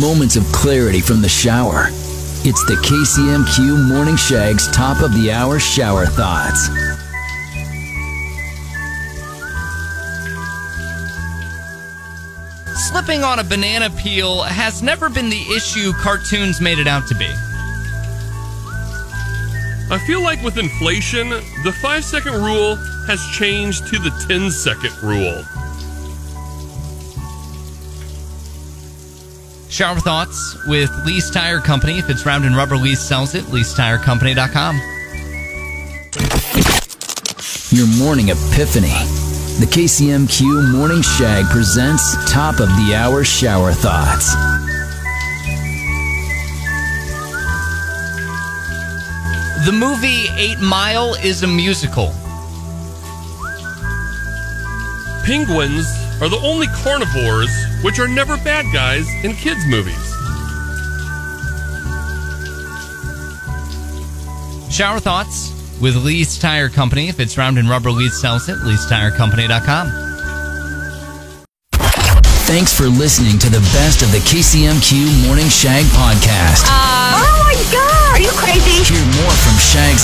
Moments of clarity from the shower. It's the KCMQ Morning Shag's top of the hour shower thoughts. Slipping on a banana peel has never been the issue cartoons made it out to be. I feel like with inflation, the five second rule has changed to the 10 second rule. Shower thoughts with Lease Tire Company. If it's round and rubber, Lease sells it. LeaseTireCompany.com. Your morning epiphany. The KCMQ Morning Shag presents top of the hour shower thoughts. The movie Eight Mile is a musical. Penguins are the only carnivores which are never bad guys in kids' movies. Shower thoughts with Lease Tire Company. If it's round and rubber, Lease sells it. LeaseTireCompany.com. Thanks for listening to the best of the KCMQ Morning Shag podcast. oh my god! Are you crazy? Hear more from Shags and